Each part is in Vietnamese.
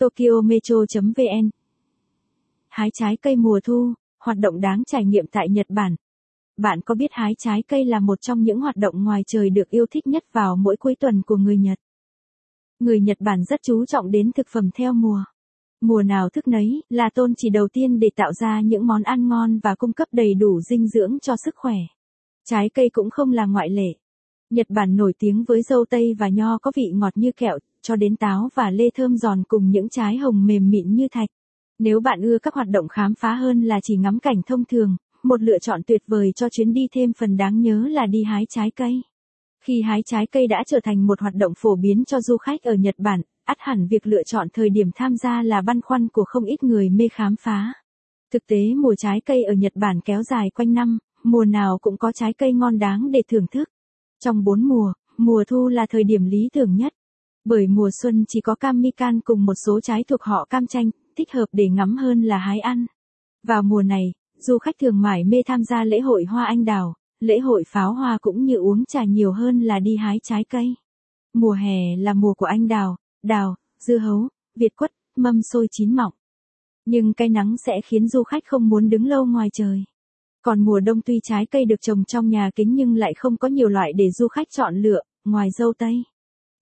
tokyometro.vn Hái trái cây mùa thu, hoạt động đáng trải nghiệm tại Nhật Bản. Bạn có biết hái trái cây là một trong những hoạt động ngoài trời được yêu thích nhất vào mỗi cuối tuần của người Nhật? Người Nhật Bản rất chú trọng đến thực phẩm theo mùa. Mùa nào thức nấy là tôn chỉ đầu tiên để tạo ra những món ăn ngon và cung cấp đầy đủ dinh dưỡng cho sức khỏe. Trái cây cũng không là ngoại lệ. Nhật Bản nổi tiếng với dâu tây và nho có vị ngọt như kẹo, cho đến táo và lê thơm giòn cùng những trái hồng mềm mịn như thạch. Nếu bạn ưa các hoạt động khám phá hơn là chỉ ngắm cảnh thông thường, một lựa chọn tuyệt vời cho chuyến đi thêm phần đáng nhớ là đi hái trái cây. Khi hái trái cây đã trở thành một hoạt động phổ biến cho du khách ở Nhật Bản, ắt hẳn việc lựa chọn thời điểm tham gia là băn khoăn của không ít người mê khám phá. Thực tế mùa trái cây ở Nhật Bản kéo dài quanh năm, mùa nào cũng có trái cây ngon đáng để thưởng thức. Trong bốn mùa, mùa thu là thời điểm lý tưởng nhất. Bởi mùa xuân chỉ có cam mi can cùng một số trái thuộc họ cam chanh, thích hợp để ngắm hơn là hái ăn. Vào mùa này, du khách thường mải mê tham gia lễ hội hoa anh đào, lễ hội pháo hoa cũng như uống trà nhiều hơn là đi hái trái cây. Mùa hè là mùa của anh đào, đào, dưa hấu, việt quất, mâm xôi chín mọng. Nhưng cái nắng sẽ khiến du khách không muốn đứng lâu ngoài trời. Còn mùa đông tuy trái cây được trồng trong nhà kính nhưng lại không có nhiều loại để du khách chọn lựa, ngoài dâu tây.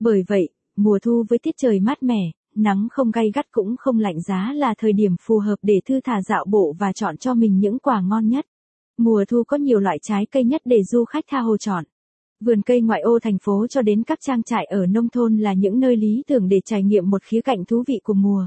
Bởi vậy, mùa thu với tiết trời mát mẻ, nắng không gay gắt cũng không lạnh giá là thời điểm phù hợp để thư thả dạo bộ và chọn cho mình những quả ngon nhất. Mùa thu có nhiều loại trái cây nhất để du khách tha hồ chọn. Vườn cây ngoại ô thành phố cho đến các trang trại ở nông thôn là những nơi lý tưởng để trải nghiệm một khía cạnh thú vị của mùa.